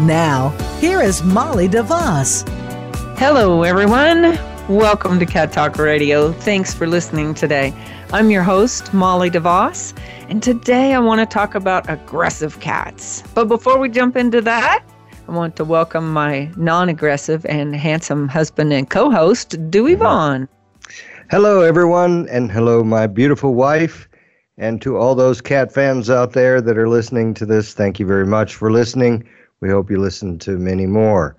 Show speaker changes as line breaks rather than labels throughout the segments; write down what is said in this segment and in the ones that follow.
Now, here is Molly DeVoss.
Hello, everyone. Welcome to Cat Talk Radio. Thanks for listening today. I'm your host, Molly DeVoss, and today I want to talk about aggressive cats. But before we jump into that, I want to welcome my non aggressive and handsome husband and co host, Dewey Vaughn.
Hello, everyone, and hello, my beautiful wife. And to all those cat fans out there that are listening to this, thank you very much for listening. We hope you listen to many more.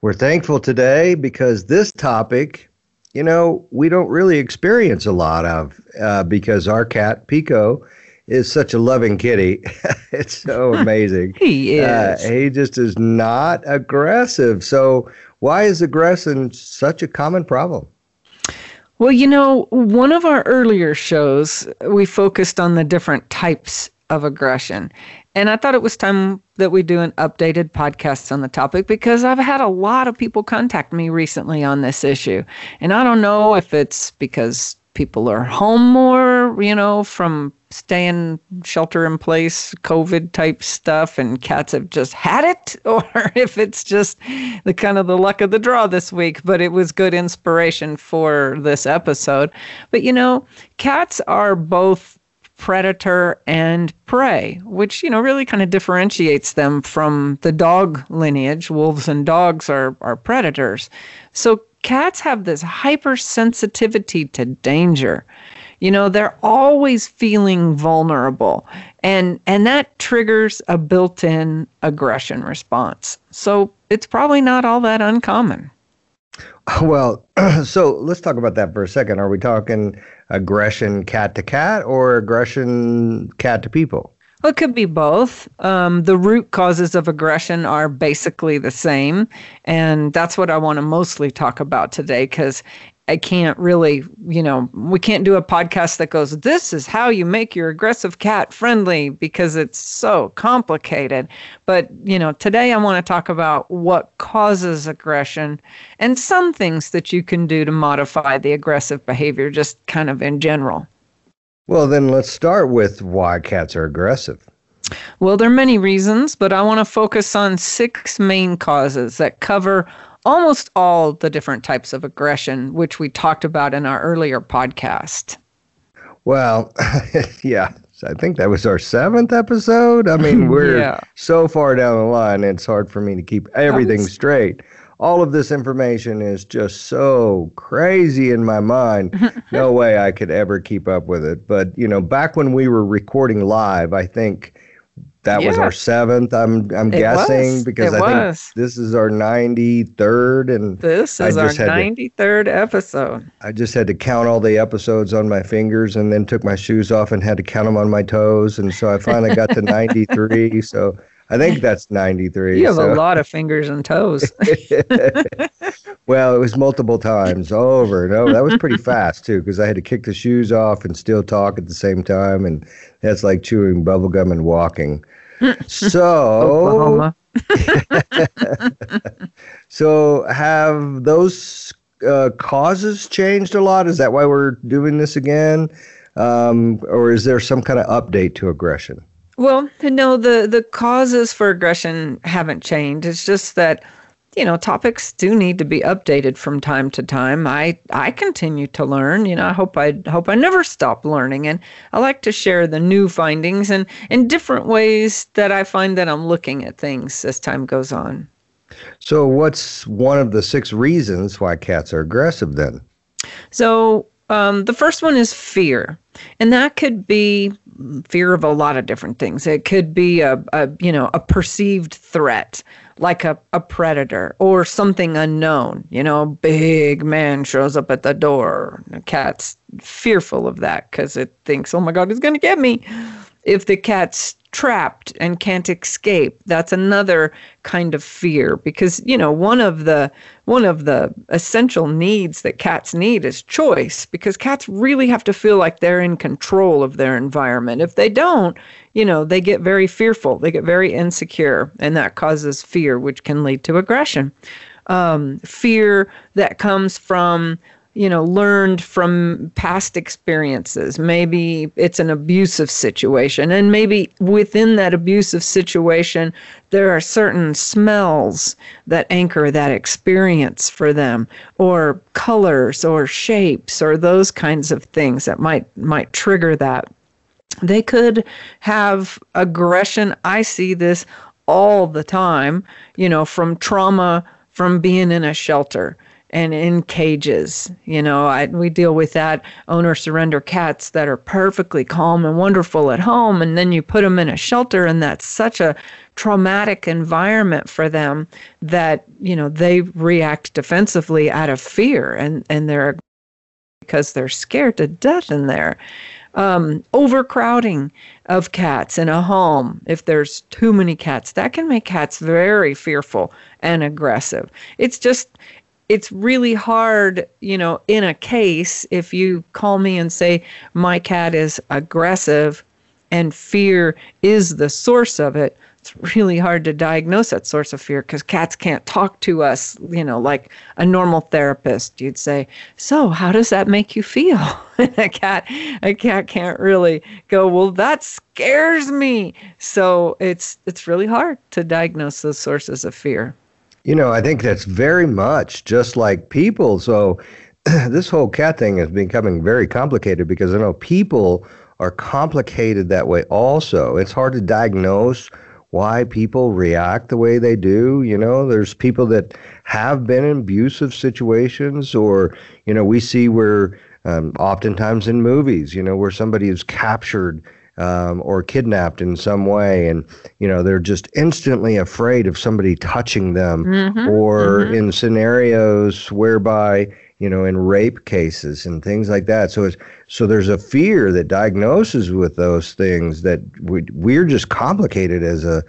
We're thankful today because this topic you know, we don't really experience a lot of uh, because our cat, Pico, is such a loving kitty. it's so amazing.
he
uh, is. Uh, he just is not aggressive. So, why is aggression such a common problem?
Well, you know, one of our earlier shows, we focused on the different types of aggression. And I thought it was time that we do an updated podcast on the topic because I've had a lot of people contact me recently on this issue. And I don't know if it's because people are home more, you know, from staying shelter in place, COVID type stuff, and cats have just had it, or if it's just the kind of the luck of the draw this week. But it was good inspiration for this episode. But you know, cats are both predator and prey, which, you know, really kind of differentiates them from the dog lineage. Wolves and dogs are, are predators. So cats have this hypersensitivity to danger. You know, they're always feeling vulnerable. And and that triggers a built-in aggression response. So it's probably not all that uncommon.
Well, so let's talk about that for a second. Are we talking aggression cat to cat or aggression cat to people?
Well, it could be both. Um, the root causes of aggression are basically the same. And that's what I want to mostly talk about today because I can't really, you know, we can't do a podcast that goes, this is how you make your aggressive cat friendly because it's so complicated. But, you know, today I want to talk about what causes aggression and some things that you can do to modify the aggressive behavior, just kind of in general.
Well, then let's start with why cats are aggressive.
Well, there are many reasons, but I want to focus on six main causes that cover almost all the different types of aggression, which we talked about in our earlier podcast.
Well, yeah, I think that was our seventh episode. I mean, we're yeah. so far down the line, it's hard for me to keep everything was... straight. All of this information is just so crazy in my mind. no way I could ever keep up with it. But, you know, back when we were recording live, I think that yeah. was our seventh. I'm I'm it guessing
was.
because
it
I
was.
think this is our ninety third, and
this is our ninety third episode.
I just had to count all the episodes on my fingers, and then took my shoes off and had to count them on my toes, and so I finally got to ninety three. So I think that's 93.
You have
so.
a lot of fingers and toes.
well, it was multiple times over and over. That was pretty fast, too, because I had to kick the shoes off and still talk at the same time. And that's like chewing bubblegum and walking. So, so have those uh, causes changed a lot? Is that why we're doing this again? Um, or is there some kind of update to aggression?
Well, no, the the causes for aggression haven't changed. It's just that you know topics do need to be updated from time to time. I I continue to learn. You know, I hope I hope I never stop learning, and I like to share the new findings and in different ways that I find that I'm looking at things as time goes on.
So, what's one of the six reasons why cats are aggressive then?
So, um, the first one is fear, and that could be fear of a lot of different things. It could be a, a you know a perceived threat, like a, a predator or something unknown. You know, big man shows up at the door. The cat's fearful of that because it thinks, "Oh my God, he's to get me." If the cat's trapped and can't escape that's another kind of fear because you know one of the one of the essential needs that cats need is choice because cats really have to feel like they're in control of their environment. If they don't you know they get very fearful they get very insecure and that causes fear which can lead to aggression. Um, fear that comes from you know, learned from past experiences. Maybe it's an abusive situation, and maybe within that abusive situation, there are certain smells that anchor that experience for them, or colors, or shapes, or those kinds of things that might might trigger that. They could have aggression. I see this all the time, you know, from trauma from being in a shelter and in cages. You know, I, we deal with that owner surrender cats that are perfectly calm and wonderful at home, and then you put them in a shelter, and that's such a traumatic environment for them that you know they react defensively out of fear, and and they're because they're scared to death in there. Um, overcrowding of cats in a home, if there's too many cats, that can make cats very fearful and aggressive. It's just, it's really hard, you know, in a case if you call me and say my cat is aggressive and fear is the source of it. It's really hard to diagnose that source of fear because cats can't talk to us, you know, like a normal therapist. You'd say, "So, how does that make you feel?" a cat, a cat can't really go, "Well, that scares me." So it's it's really hard to diagnose those sources of fear.
You know, I think that's very much just like people. So this whole cat thing is becoming very complicated because I know people are complicated that way also. It's hard to diagnose why people react the way they do. You know, there's people that have been in abusive situations, or, you know, we see where um, oftentimes in movies, you know, where somebody is captured um, or kidnapped in some way, and you know they're just instantly afraid of somebody touching them, mm-hmm, or mm-hmm. in scenarios whereby you know in rape cases and things like that. So it's so there's a fear that diagnoses with those things that we, we're just complicated as a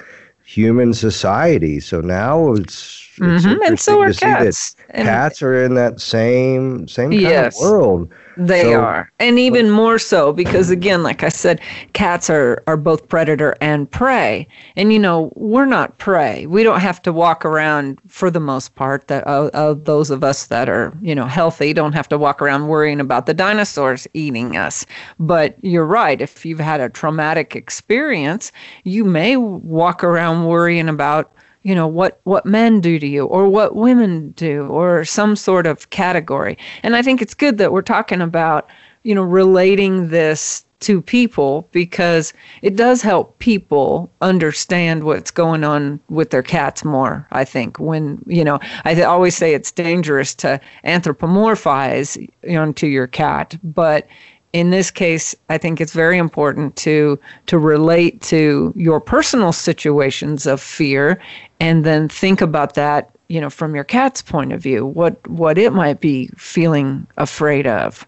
human society. So now it's
it's mm-hmm. and so are cats.
cats are in that same same kind
yes.
of world.
They so, are. And even more so because again, like I said, cats are are both predator and prey. And you know, we're not prey. We don't have to walk around for the most part that uh, uh, those of us that are, you know, healthy don't have to walk around worrying about the dinosaurs eating us. But you're right, if you've had a traumatic experience, you may walk around worrying about you know what what men do to you or what women do or some sort of category. And i think it's good that we're talking about you know relating this to people because it does help people understand what's going on with their cats more i think when you know i always say it's dangerous to anthropomorphize onto your cat but in this case, I think it's very important to to relate to your personal situations of fear, and then think about that, you know, from your cat's point of view, what what it might be feeling afraid of.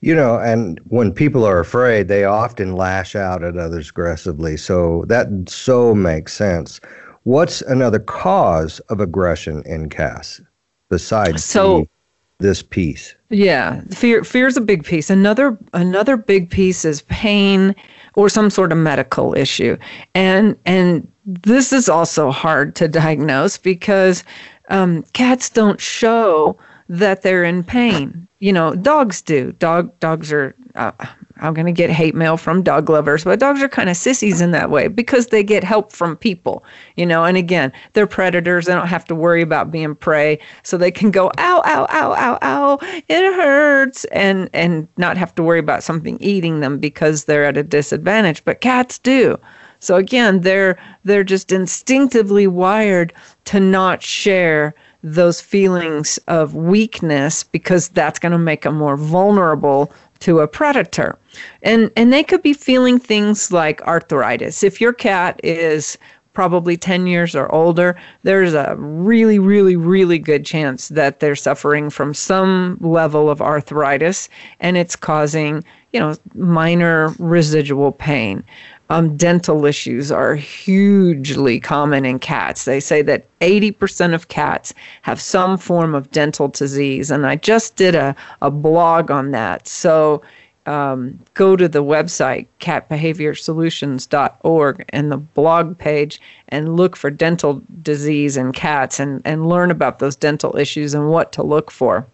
You know, and when people are afraid, they often lash out at others aggressively. So that so makes sense. What's another cause of aggression in cats besides so, the, this piece?
Yeah, fear is a big piece. Another another big piece is pain or some sort of medical issue. And and this is also hard to diagnose because um, cats don't show that they're in pain. You know, dogs do. Dog dogs are. Uh, I'm going to get hate mail from dog lovers, but dogs are kind of sissies in that way because they get help from people, you know. And again, they're predators. They don't have to worry about being prey, so they can go ow, ow, ow, ow, ow, it hurts, and and not have to worry about something eating them because they're at a disadvantage. But cats do. So again, they're they're just instinctively wired to not share those feelings of weakness because that's going to make them more vulnerable to a predator. And and they could be feeling things like arthritis. If your cat is probably 10 years or older, there's a really, really, really good chance that they're suffering from some level of arthritis and it's causing you know, minor residual pain. Um, dental issues are hugely common in cats. They say that 80% of cats have some form of dental disease. And I just did a, a blog on that. So um, go to the website, catbehaviorsolutions.org, and the blog page and look for dental disease in cats and, and learn about those dental issues and what to look for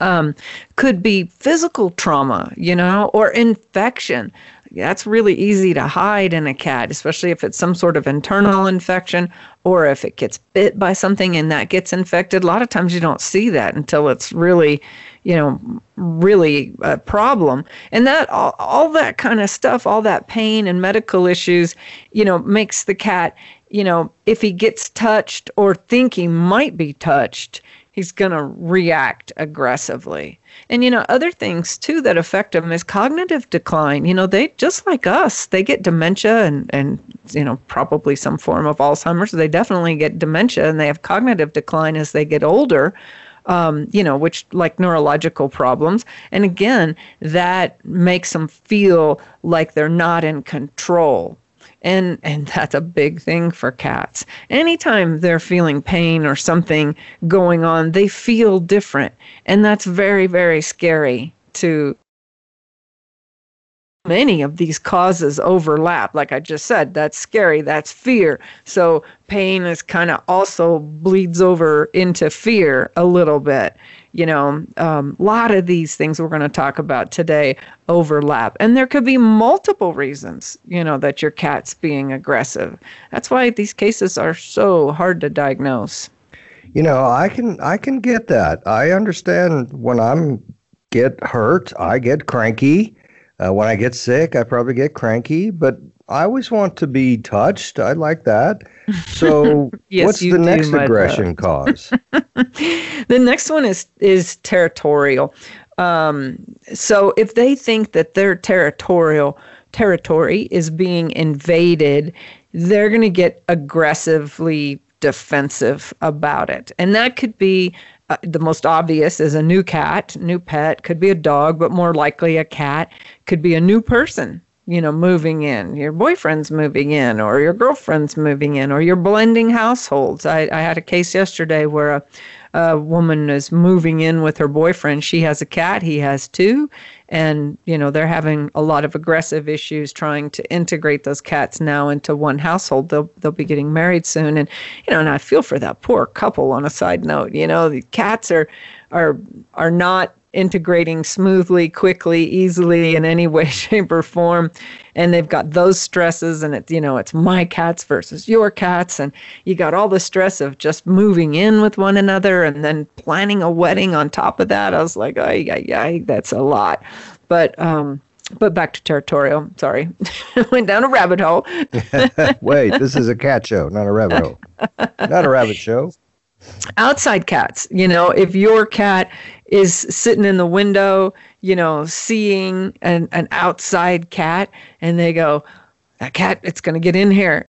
um, could be physical trauma, you know, or infection. That's really easy to hide in a cat, especially if it's some sort of internal infection or if it gets bit by something and that gets infected. A lot of times you don't see that until it's really, you know, really a problem. And that all, all that kind of stuff, all that pain and medical issues, you know, makes the cat, you know, if he gets touched or think he might be touched, he's going to react aggressively. And you know, other things too that affect them is cognitive decline. You know, they just like us, they get dementia and and you know, probably some form of Alzheimer's. They definitely get dementia and they have cognitive decline as they get older. Um, you know, which like neurological problems. And again, that makes them feel like they're not in control and and that's a big thing for cats. Anytime they're feeling pain or something going on they feel different. And that's very very scary to many of these causes overlap. Like i just said that's scary that's fear. So pain is kind of also bleeds over into fear a little bit you know, a um, lot of these things we're going to talk about today overlap. And there could be multiple reasons, you know, that your cat's being aggressive. That's why these cases are so hard to diagnose.
You know, I can I can get that. I understand when I'm get hurt, I get cranky. Uh, when I get sick, I probably get cranky, but I always want to be touched. I like that. So, yes, what's the next aggression cause?
the next one is is territorial. Um, so, if they think that their territorial territory is being invaded, they're going to get aggressively defensive about it, and that could be uh, the most obvious is a new cat, new pet, could be a dog, but more likely a cat, could be a new person you know, moving in, your boyfriend's moving in, or your girlfriend's moving in, or you're blending households. I, I had a case yesterday where a, a woman is moving in with her boyfriend. She has a cat, he has two, and you know they're having a lot of aggressive issues trying to integrate those cats now into one household. They'll they'll be getting married soon, and you know, and I feel for that poor couple. On a side note, you know, the cats are are are not integrating smoothly, quickly, easily in any way, shape, or form. And they've got those stresses, and it's you know it's my cats versus your cats, and you got all the stress of just moving in with one another, and then planning a wedding on top of that. I was like, ay, ay, ay, that's a lot. But um, but back to territorial. Sorry, went down a rabbit hole.
Wait, this is a cat show, not a rabbit hole. Not a rabbit show
outside cats you know if your cat is sitting in the window you know seeing an, an outside cat and they go that cat it's going to get in here.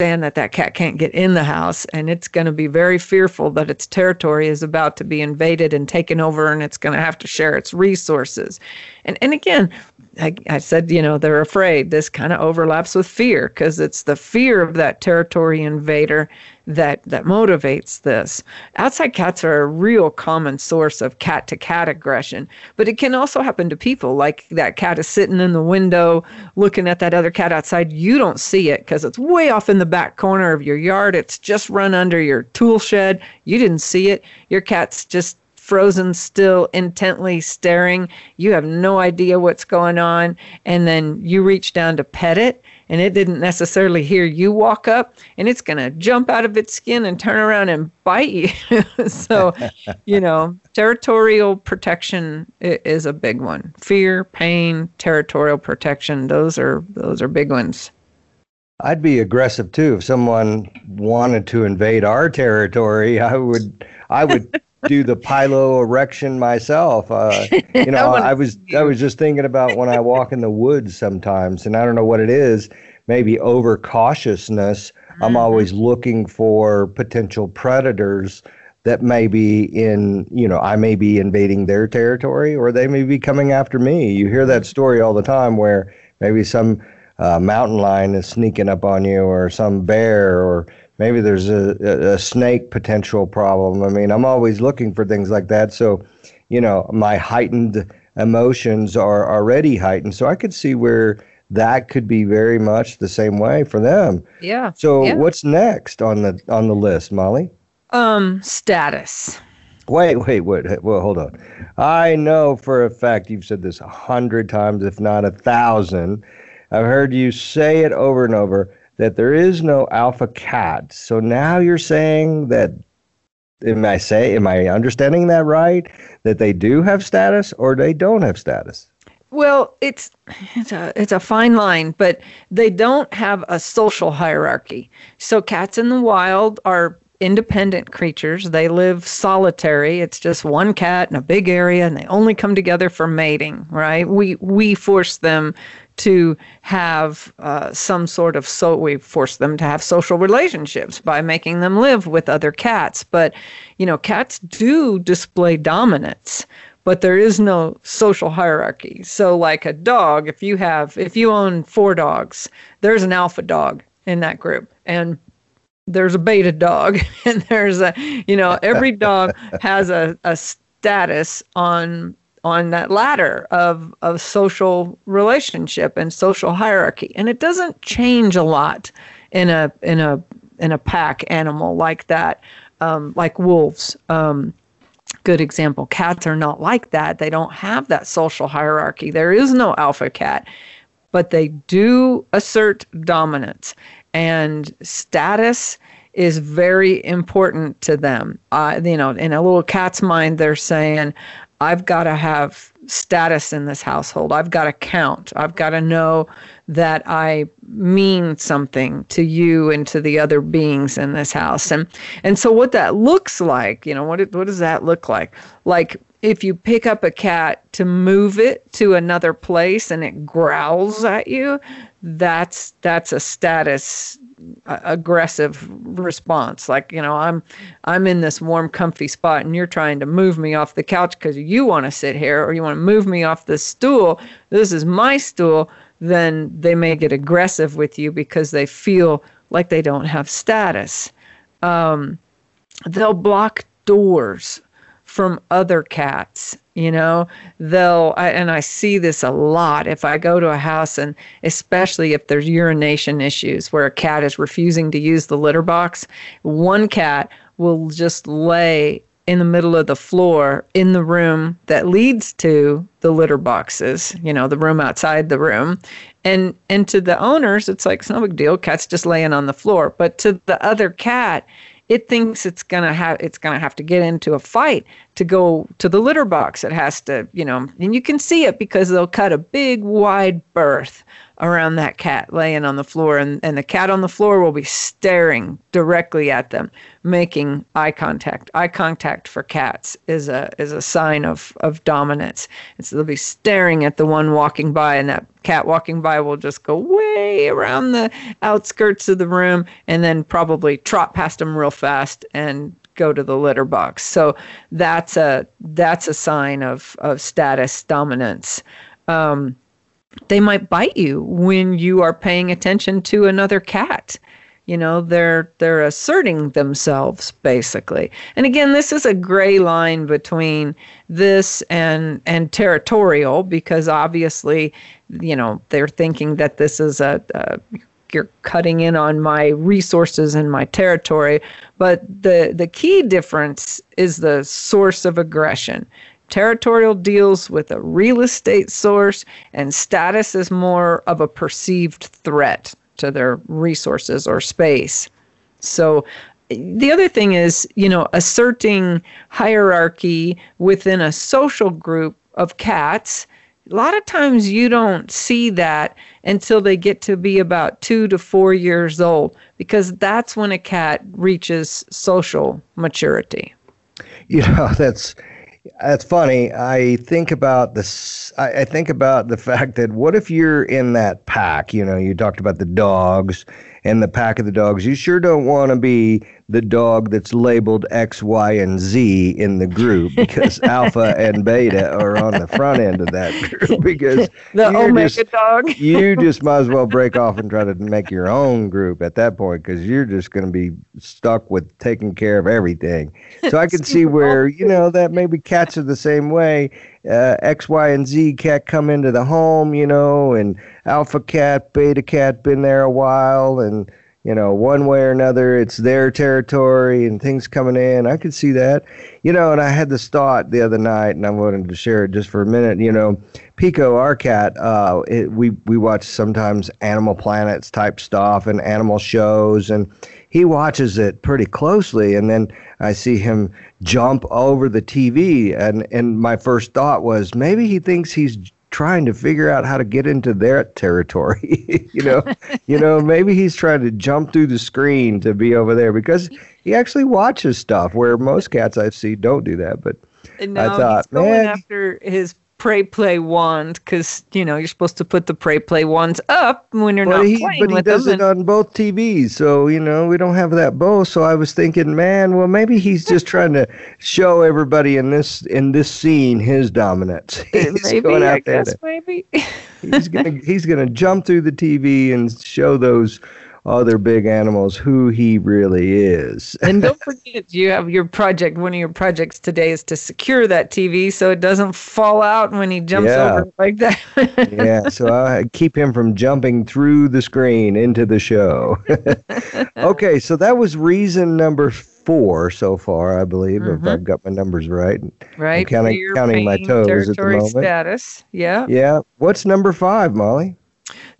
Understand that that cat can't get in the house and it's going to be very fearful that its territory is about to be invaded and taken over and it's going to have to share its resources and and again I, I said, you know, they're afraid. This kind of overlaps with fear because it's the fear of that territory invader that that motivates this. Outside cats are a real common source of cat to cat aggression, but it can also happen to people. Like that cat is sitting in the window looking at that other cat outside. You don't see it because it's way off in the back corner of your yard. It's just run under your tool shed. You didn't see it. Your cat's just frozen still, intently staring. You have no idea what's going on. And then you reach down to pet it, and it didn't necessarily hear you walk up, and it's going to jump out of its skin and turn around and bite you. so, you know, territorial protection is a big one. Fear, pain, territorial protection, those are those are big ones.
I'd be aggressive too if someone wanted to invade our territory. I would I would do the piloerection myself. Uh, you know, I was I was just thinking about when I walk in the woods sometimes, and I don't know what it is. Maybe overcautiousness. Mm-hmm. I'm always looking for potential predators that may be in, you know, I may be invading their territory or they may be coming after me. You hear that story all the time where maybe some uh, mountain lion is sneaking up on you or some bear or maybe there's a, a, snake potential problem. I mean, I'm always looking for things like that. So, you know, my heightened emotions are already heightened. So I could see where that could be very much the same way for them.
Yeah.
So
yeah.
what's next on the on the list, Molly?
Um, status.
Wait, wait, wait. Well, hold on. I know for a fact you've said this a hundred times, if not a thousand. I've heard you say it over and over that there is no alpha cat. So now you're saying that am I say am I understanding that right? That they do have status or they don't have status?
Well, it's it's a it's a fine line, but they don't have a social hierarchy. So cats in the wild are independent creatures. They live solitary. It's just one cat in a big area and they only come together for mating, right? We we force them to have uh, some sort of so we force them to have social relationships by making them live with other cats. But you know cats do display dominance but there is no social hierarchy. So like a dog if you have if you own four dogs there's an alpha dog in that group and there's a beta dog and there's a you know every dog has a, a status on on that ladder of of social relationship and social hierarchy. And it doesn't change a lot in a in a in a pack animal like that um, like wolves. Um, good example cats are not like that. They don't have that social hierarchy. There is no alpha cat but they do assert dominance. And status is very important to them. Uh, you know, in a little cat's mind, they're saying, I've got to have status in this household. I've got to count. I've got to know that I mean something to you and to the other beings in this house. And and so what that looks like, you know, what what does that look like? Like if you pick up a cat to move it to another place and it growls at you, that's that's a status aggressive response. Like you know i'm i'm in this warm comfy spot and you're trying to move me off the couch because you want to sit here or you want to move me off the stool. This is my stool. Then they may get aggressive with you because they feel like they don't have status. Um, they'll block doors from other cats you know? They'll I, and i see this a lot. If i go to a house and especially if there's urination issues where a cat is refusing to use the litter box one cat will just lay in the middle of the floor in the room that leads to the litter boxes you know the room outside the room. And and to the owners it's like it's no big deal. Cat's just laying on the floor. But to the other cat it thinks it's gonna have it's gonna have to get into a fight to go to the litter box. It has to, you know, and you can see it because they'll cut a big wide berth around that cat laying on the floor and, and the cat on the floor will be staring directly at them making eye contact. Eye contact for cats is a is a sign of of dominance. And so they'll be staring at the one walking by and that cat walking by will just go way around the outskirts of the room and then probably trot past them real fast and go to the litter box. So that's a that's a sign of of status dominance. Um, they might bite you when you are paying attention to another cat. You know they're they're asserting themselves basically. And again this is a gray line between this and and territorial because obviously you know they're thinking that this is a, a you're cutting in on my resources and my territory. But the the key difference is the source of aggression Territorial deals with a real estate source, and status is more of a perceived threat to their resources or space. So, the other thing is, you know, asserting hierarchy within a social group of cats. A lot of times you don't see that until they get to be about two to four years old, because that's when a cat reaches social maturity.
You know, that's that's funny. I think about this. I, I, think about the fact that what if you're in that pack? You know, you talked about the dogs, in the pack of the dogs. You sure don't want to be the dog that's labeled X, Y, and Z in the group because Alpha and Beta are on the front end of that group because
the Omega
just,
dog.
you just might as well break off and try to make your own group at that point because you're just going to be stuck with taking care of everything. So I can see where you know that maybe cats are the same way. Uh, X, Y, and Z cat come into the home, you know, and alpha cat, beta cat been there a while, and you know, one way or another, it's their territory and things coming in. I could see that, you know. And I had this thought the other night, and I wanted to share it just for a minute. You know, Pico, our cat, uh, it, we we watch sometimes Animal Planets type stuff and animal shows, and he watches it pretty closely. And then I see him jump over the TV, and and my first thought was maybe he thinks he's trying to figure out how to get into their territory. you know, you know, maybe he's trying to jump through the screen to be over there because he actually watches stuff where most cats I see don't do that. But
and I thought, man, after his prey play wand because you know you're supposed to put the prey play wands up when you're not
he,
playing
but he
with
does
them.
it on both TVs, so you know we don't have that both. So I was thinking, man, well maybe he's just trying to show everybody in this in this scene his dominance.
He's maybe going out I there guess to, maybe
he's gonna he's gonna jump through the TV and show those other big animals who he really is.
and don't forget, you have your project. One of your projects today is to secure that TV so it doesn't fall out when he jumps yeah. over like that.
yeah, so I keep him from jumping through the screen into the show. okay, so that was reason number four so far, I believe, mm-hmm. if I've got my numbers right.
Right.
I'm counting, counting my toes at the moment.
status. Yeah.
Yeah. What's number five, Molly?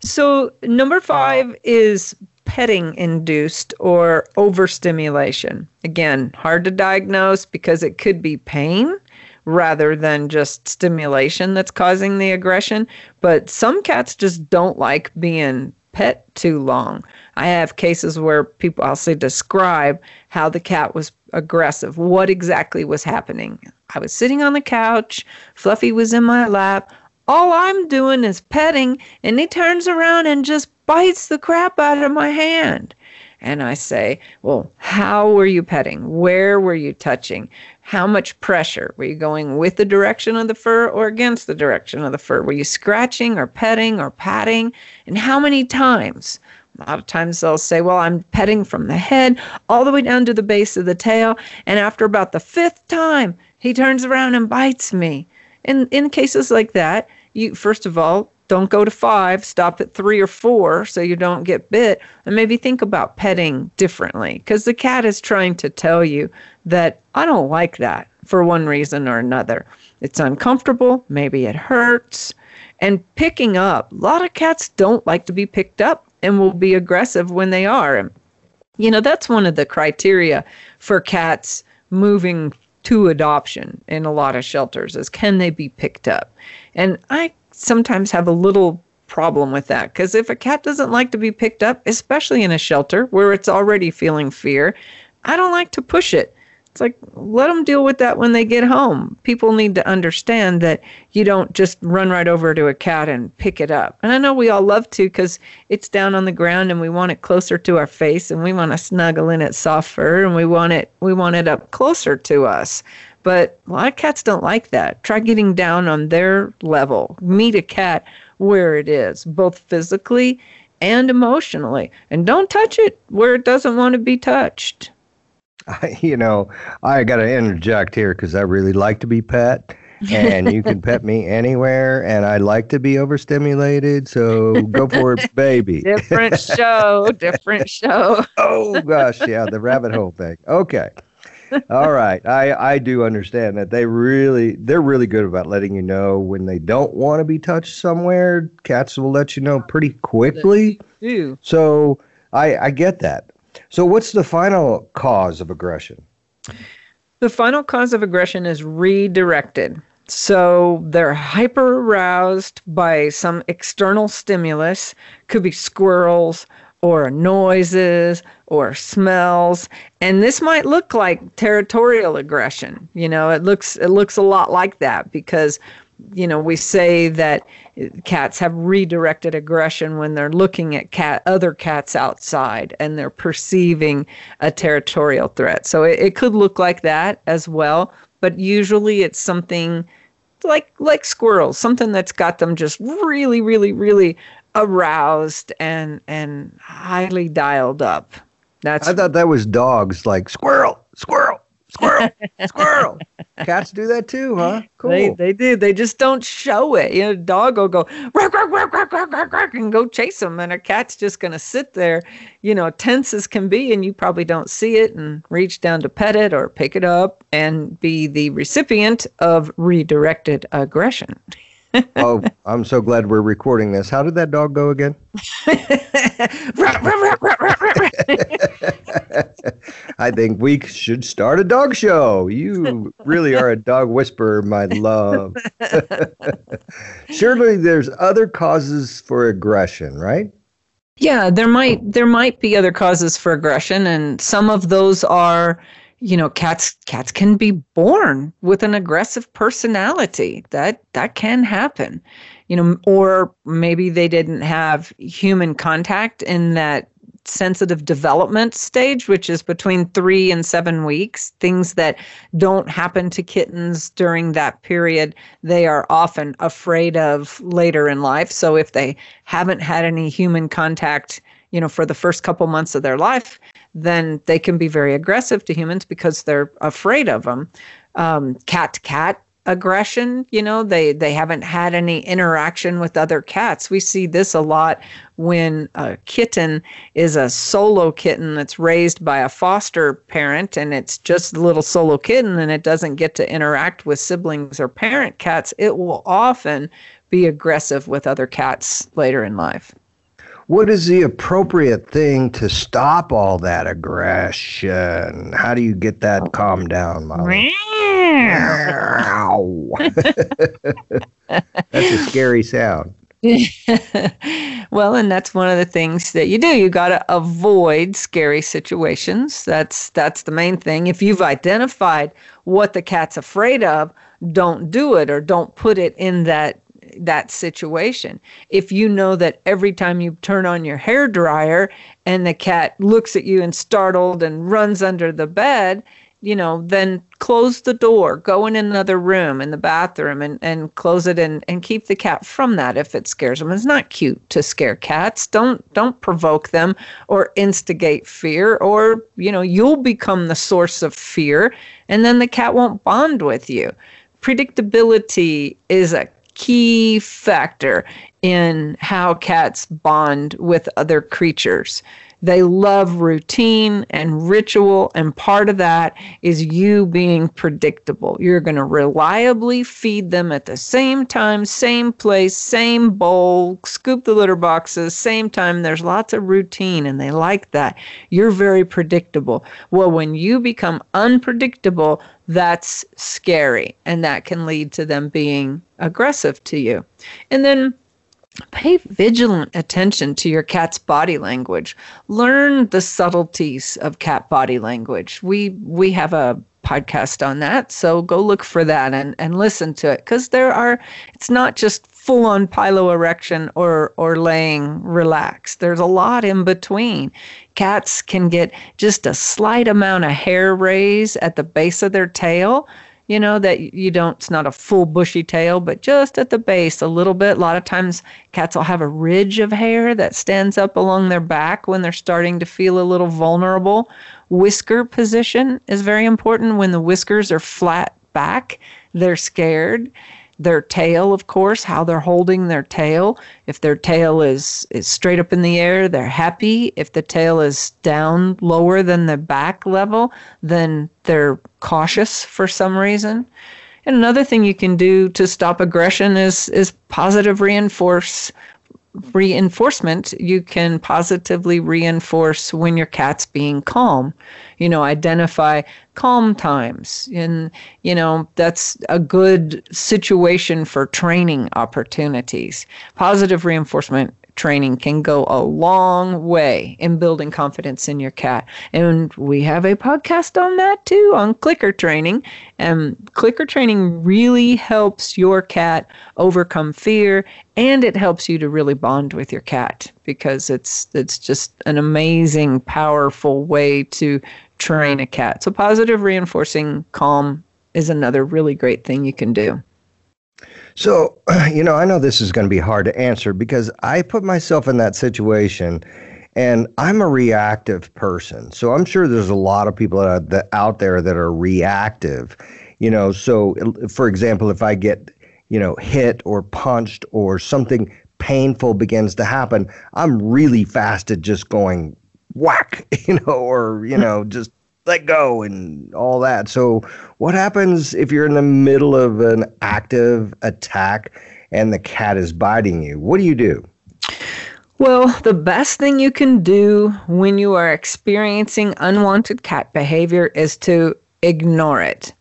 So number five is petting induced or overstimulation. Again, hard to diagnose because it could be pain rather than just stimulation that's causing the aggression. But some cats just don't like being pet too long. I have cases where people, I'll say, describe how the cat was aggressive, what exactly was happening. I was sitting on the couch, Fluffy was in my lap. All I'm doing is petting, and he turns around and just bites the crap out of my hand. And I say, Well, how were you petting? Where were you touching? How much pressure? Were you going with the direction of the fur or against the direction of the fur? Were you scratching or petting or patting? And how many times? A lot of times they'll say, Well, I'm petting from the head all the way down to the base of the tail. And after about the fifth time, he turns around and bites me. And in cases like that, you first of all don't go to five, stop at three or four so you don't get bit, and maybe think about petting differently because the cat is trying to tell you that I don't like that for one reason or another. It's uncomfortable, maybe it hurts. And picking up, a lot of cats don't like to be picked up and will be aggressive when they are. And, you know, that's one of the criteria for cats moving to adoption in a lot of shelters is can they be picked up? And I sometimes have a little problem with that because if a cat doesn't like to be picked up, especially in a shelter where it's already feeling fear, I don't like to push it. It's like, let them deal with that when they get home. People need to understand that you don't just run right over to a cat and pick it up. And I know we all love to because it's down on the ground and we want it closer to our face and we want to snuggle in its soft fur and we want it we want it up closer to us. But a lot of cats don't like that. Try getting down on their level. Meet a cat where it is, both physically and emotionally. And don't touch it where it doesn't want to be touched.
You know, I got to interject here because I really like to be pet. and you can pet me anywhere and I like to be overstimulated, so go for it, baby.
different show, different show.
oh gosh, yeah, the rabbit hole thing. Okay. All right. I, I do understand that they really they're really good about letting you know when they don't want to be touched somewhere. Cats will let you know pretty quickly.
Do.
So I I get that. So what's the final cause of aggression?
The final cause of aggression is redirected. So they're hyper aroused by some external stimulus, could be squirrels, or noises or smells and this might look like territorial aggression you know it looks it looks a lot like that because you know, we say that cats have redirected aggression when they're looking at cat other cats outside and they're perceiving a territorial threat. So it, it could look like that as well, but usually it's something like like squirrels, something that's got them just really, really, really aroused and and highly dialed up. That's
I thought that was dogs like squirrel, squirrel, squirrel, squirrel. Cats do that too, huh? Cool.
They they do. They just don't show it. You know, a dog will go rock, rock, rock, rock, rock, rock, rock, and go chase them, and a cat's just gonna sit there, you know, tense as can be, and you probably don't see it, and reach down to pet it or pick it up, and be the recipient of redirected aggression.
oh, I'm so glad we're recording this. How did that dog go again? I think we should start a dog show. You really are a dog whisperer, my love. Surely there's other causes for aggression, right?
Yeah, there might there might be other causes for aggression and some of those are you know cats cats can be born with an aggressive personality. That that can happen. You know or maybe they didn't have human contact in that sensitive development stage, which is between three and seven weeks, things that don't happen to kittens during that period, they are often afraid of later in life. So if they haven't had any human contact, you know, for the first couple months of their life, then they can be very aggressive to humans because they're afraid of them. Um, cat to cat aggression you know they they haven't had any interaction with other cats we see this a lot when a kitten is a solo kitten that's raised by a foster parent and it's just a little solo kitten and it doesn't get to interact with siblings or parent cats it will often be aggressive with other cats later in life
what is the appropriate thing to stop all that aggression? How do you get that calmed down, Molly? That's a scary sound.
well, and that's one of the things that you do. You got to avoid scary situations. That's that's the main thing. If you've identified what the cat's afraid of, don't do it or don't put it in that that situation. If you know that every time you turn on your hair dryer and the cat looks at you and startled and runs under the bed, you know, then close the door, go in another room in the bathroom and, and close it and, and keep the cat from that if it scares them. It's not cute to scare cats. Don't don't provoke them or instigate fear or, you know, you'll become the source of fear and then the cat won't bond with you. Predictability is a key factor in how cats bond with other creatures. They love routine and ritual, and part of that is you being predictable. You're going to reliably feed them at the same time, same place, same bowl, scoop the litter boxes, same time. There's lots of routine, and they like that. You're very predictable. Well, when you become unpredictable, that's scary, and that can lead to them being aggressive to you. And then pay vigilant attention to your cat's body language. Learn the subtleties of cat body language. We we have a podcast on that so go look for that and and listen to it because there are it's not just full on piloerection or or laying relaxed. There's a lot in between. Cats can get just a slight amount of hair raise at the base of their tail you know, that you don't, it's not a full bushy tail, but just at the base a little bit. A lot of times cats will have a ridge of hair that stands up along their back when they're starting to feel a little vulnerable. Whisker position is very important. When the whiskers are flat back, they're scared their tail of course how they're holding their tail. If their tail is is straight up in the air they're happy. If the tail is down lower than the back level then they're cautious for some reason. And another thing you can do to stop aggression is is positive reinforce reinforcement, you can positively reinforce when your cat's being calm. You know, identify calm times. And, you know, that's a good situation for training opportunities. Positive reinforcement training can go a long way in building confidence in your cat. And we have a podcast on that too, on clicker training. And clicker training really helps your cat overcome fear and it helps you to really bond with your cat because it's it's just an amazing powerful way to train a cat. So positive reinforcing calm is another really great thing you can do.
So, you know, I know this is going to be hard to answer because I put myself in that situation and I'm a reactive person. So I'm sure there's a lot of people out there that are reactive. You know, so for example, if I get, you know, hit or punched or something painful begins to happen, I'm really fast at just going whack, you know, or, you hmm. know, just let go and all that. So, what happens if you're in the middle of an active attack and the cat is biting you? What do you do?
Well, the best thing you can do when you are experiencing unwanted cat behavior is to ignore it.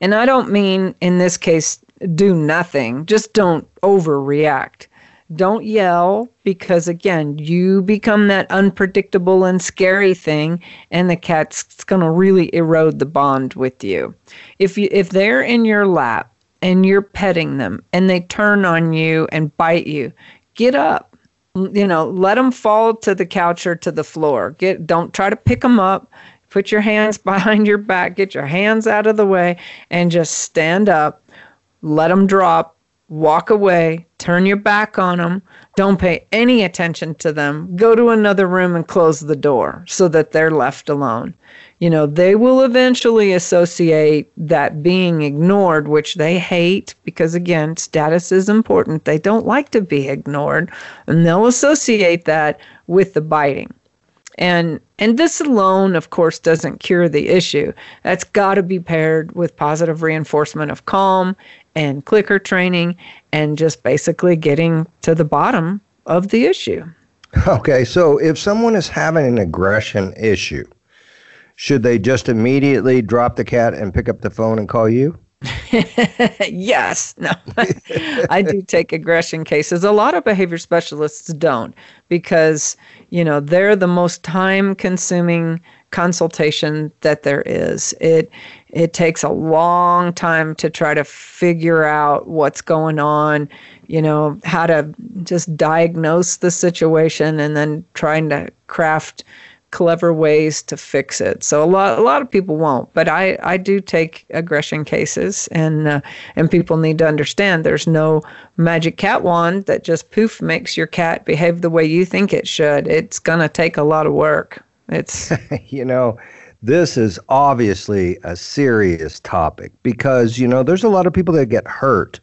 And I don't mean in this case do nothing, just don't overreact. Don't yell because again, you become that unpredictable and scary thing and the cat's going to really erode the bond with you. If you if they're in your lap and you're petting them and they turn on you and bite you, get up. You know, let them fall to the couch or to the floor. Get don't try to pick them up. Put your hands behind your back, get your hands out of the way and just stand up. Let them drop walk away, turn your back on them, don't pay any attention to them, go to another room and close the door so that they're left alone. You know, they will eventually associate that being ignored, which they hate because, again, status is important. They don't like to be ignored, and they'll associate that with the biting. And and this alone, of course, doesn't cure the issue. That's got to be paired with positive reinforcement of calm and clicker training and just basically getting to the bottom of the issue.
Okay, so if someone is having an aggression issue, should they just immediately drop the cat and pick up the phone and call you?
yes. No. I do take aggression cases. A lot of behavior specialists don't because, you know, they're the most time consuming consultation that there is. It it takes a long time to try to figure out what's going on, you know, how to just diagnose the situation and then trying to craft clever ways to fix it. So a lot a lot of people won't, but I I do take aggression cases and uh, and people need to understand there's no magic cat wand that just poof makes your cat behave the way you think it should. It's going to take a lot of work. It's
you know, this is obviously a serious topic because you know there's a lot of people that get hurt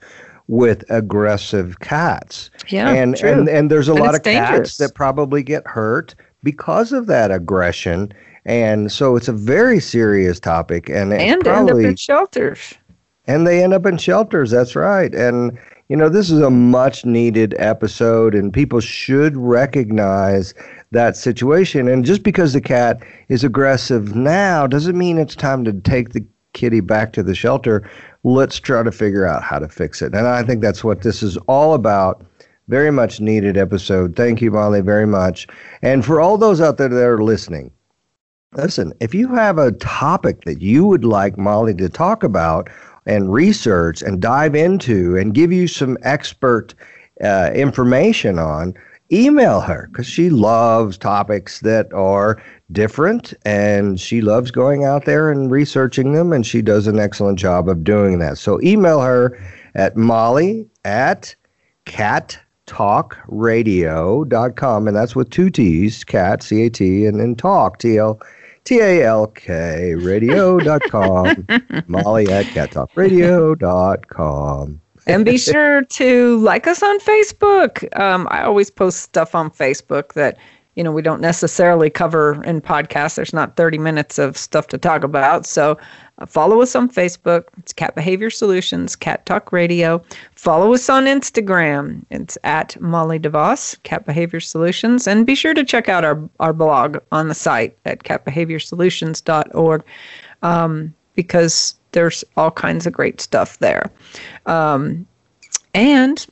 with aggressive cats.
Yeah,
and
true.
and and there's a
and
lot of
dangerous.
cats that probably get hurt because of that aggression. And so it's a very serious topic, and
and
probably,
end up in shelters.
And they end up in shelters. That's right. And you know, this is a much needed episode, and people should recognize that situation. And just because the cat is aggressive now doesn't mean it's time to take the kitty back to the shelter. Let's try to figure out how to fix it. And I think that's what this is all about. Very much needed episode. Thank you, Molly, very much. And for all those out there that are listening, listen, if you have a topic that you would like Molly to talk about and research and dive into and give you some expert uh, information on, email her because she loves topics that are different and she loves going out there and researching them and she does an excellent job of doing that. So email her at molly at cattalkradio.com and that's with two t's cat c-a-t and then talk t-l T-A-L-K radio.com molly at cattalkradio.com
and be sure to like us on Facebook. Um, I always post stuff on Facebook that you know we don't necessarily cover in podcasts. There's not 30 minutes of stuff to talk about. So uh, follow us on Facebook. It's Cat Behavior Solutions, Cat Talk Radio. Follow us on Instagram. It's at Molly DeVoss, Cat Behavior Solutions, and be sure to check out our our blog on the site at catbehaviorsolutions.org. Um, because there's all kinds of great stuff there. Um, and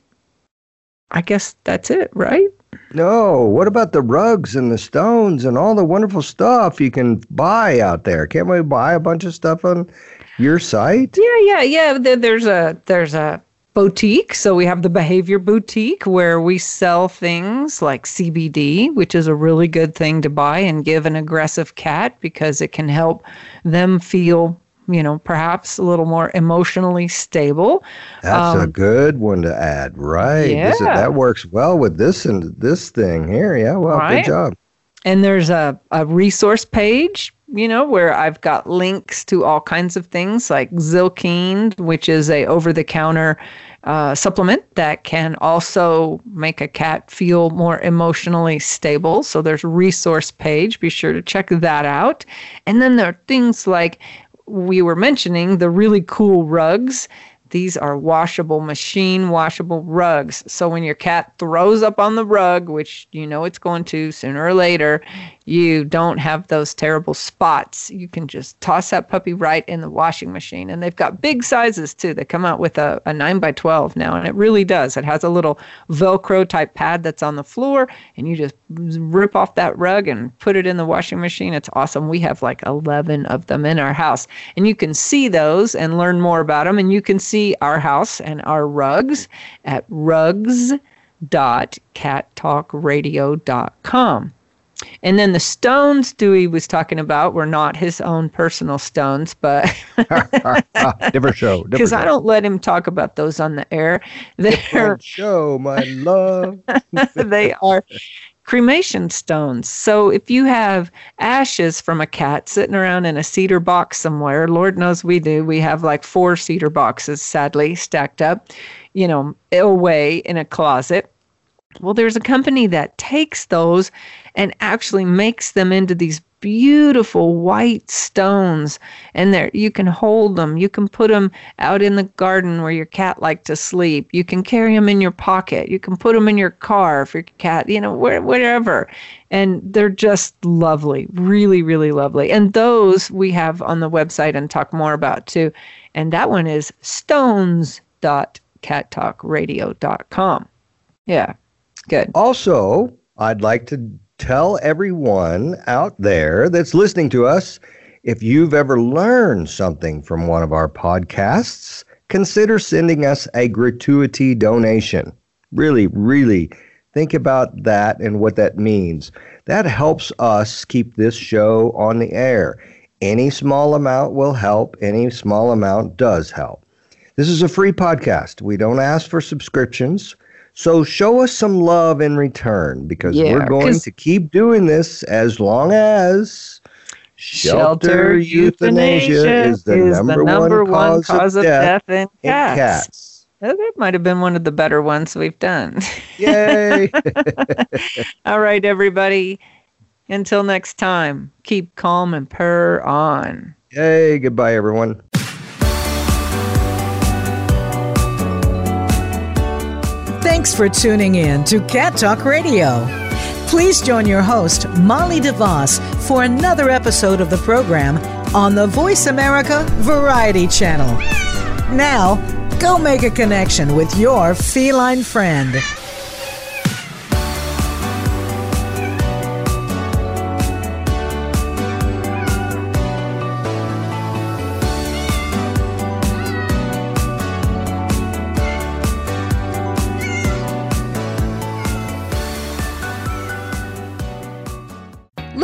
I guess that's it, right?
No. What about the rugs and the stones and all the wonderful stuff you can buy out there? Can't we buy a bunch of stuff on your site?
Yeah, yeah, yeah. There's a there's a boutique. So we have the behavior boutique where we sell things like CBD, which is a really good thing to buy and give an aggressive cat because it can help them feel you know, perhaps a little more emotionally stable.
That's um, a good one to add, right?
Yeah. This,
that works well with this and this thing here. Yeah, well, right? good job.
And there's a, a resource page you know, where I've got links to all kinds of things like Zylkene, which is a over-the-counter uh, supplement that can also make a cat feel more emotionally stable. So there's a resource page. Be sure to check that out. And then there are things like we were mentioning the really cool rugs these are washable, machine washable rugs. So when your cat throws up on the rug, which you know it's going to sooner or later, you don't have those terrible spots. You can just toss that puppy right in the washing machine. And they've got big sizes too. They come out with a, a 9 by 12 now, and it really does. It has a little Velcro type pad that's on the floor, and you just rip off that rug and put it in the washing machine. It's awesome. We have like 11 of them in our house. And you can see those and learn more about them. And you can see our house and our rugs at rugs.cattalkradio.com. And then the stones Dewey was talking about were not his own personal stones, but
never show.
Because I don't let him talk about those on the air.
They're show my love.
they are cremation stones. So if you have ashes from a cat sitting around in a cedar box somewhere, Lord knows we do. We have like four cedar boxes, sadly, stacked up, you know, away in a closet. Well, there's a company that takes those and actually makes them into these beautiful white stones. And there you can hold them. You can put them out in the garden where your cat like to sleep. You can carry them in your pocket. You can put them in your car for your cat you know where, wherever. And they're just lovely really really lovely. And those we have on the website and talk more about too. And that one is stones.cattalkradio.com yeah good.
Also i'd like to tell everyone out there that's listening to us if you've ever learned something from one of our podcasts, consider sending us a gratuity donation. Really, really think about that and what that means. That helps us keep this show on the air. Any small amount will help, any small amount does help. This is a free podcast. We don't ask for subscriptions. So show us some love in return because yeah, we're going to keep doing this as long as
shelter, shelter euthanasia, euthanasia, is the, is number, the number, one, one cause, cause, of, death, death in, cats. in cats. that might have been one of the better ones we've done.
Yay!
All right, everybody. Until next time, keep calm and purr on.
Yay. Goodbye, everyone.
Thanks for tuning in to Cat Talk Radio. Please join your host, Molly DeVoss, for another episode of the program on the Voice America Variety Channel. Now, go make a connection with your feline friend.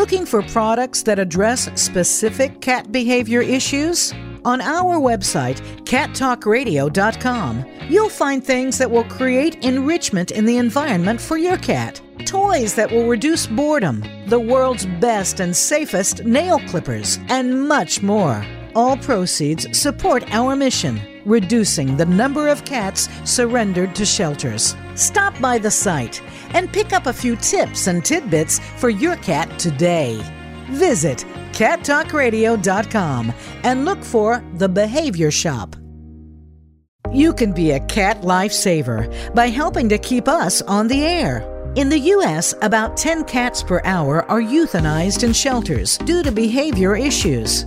Looking for products that address specific cat behavior issues? On our website, cattalkradio.com, you'll find things that will create enrichment in the environment for your cat. Toys that will reduce boredom, the world's best and safest nail clippers, and much more. All proceeds support our mission, reducing the number of cats surrendered to shelters. Stop by the site and pick up a few tips and tidbits for your cat today. Visit cattalkradio.com and look for the Behavior Shop. You can be a cat lifesaver by helping to keep us on the air. In the U.S., about 10 cats per hour are euthanized in shelters due to behavior issues.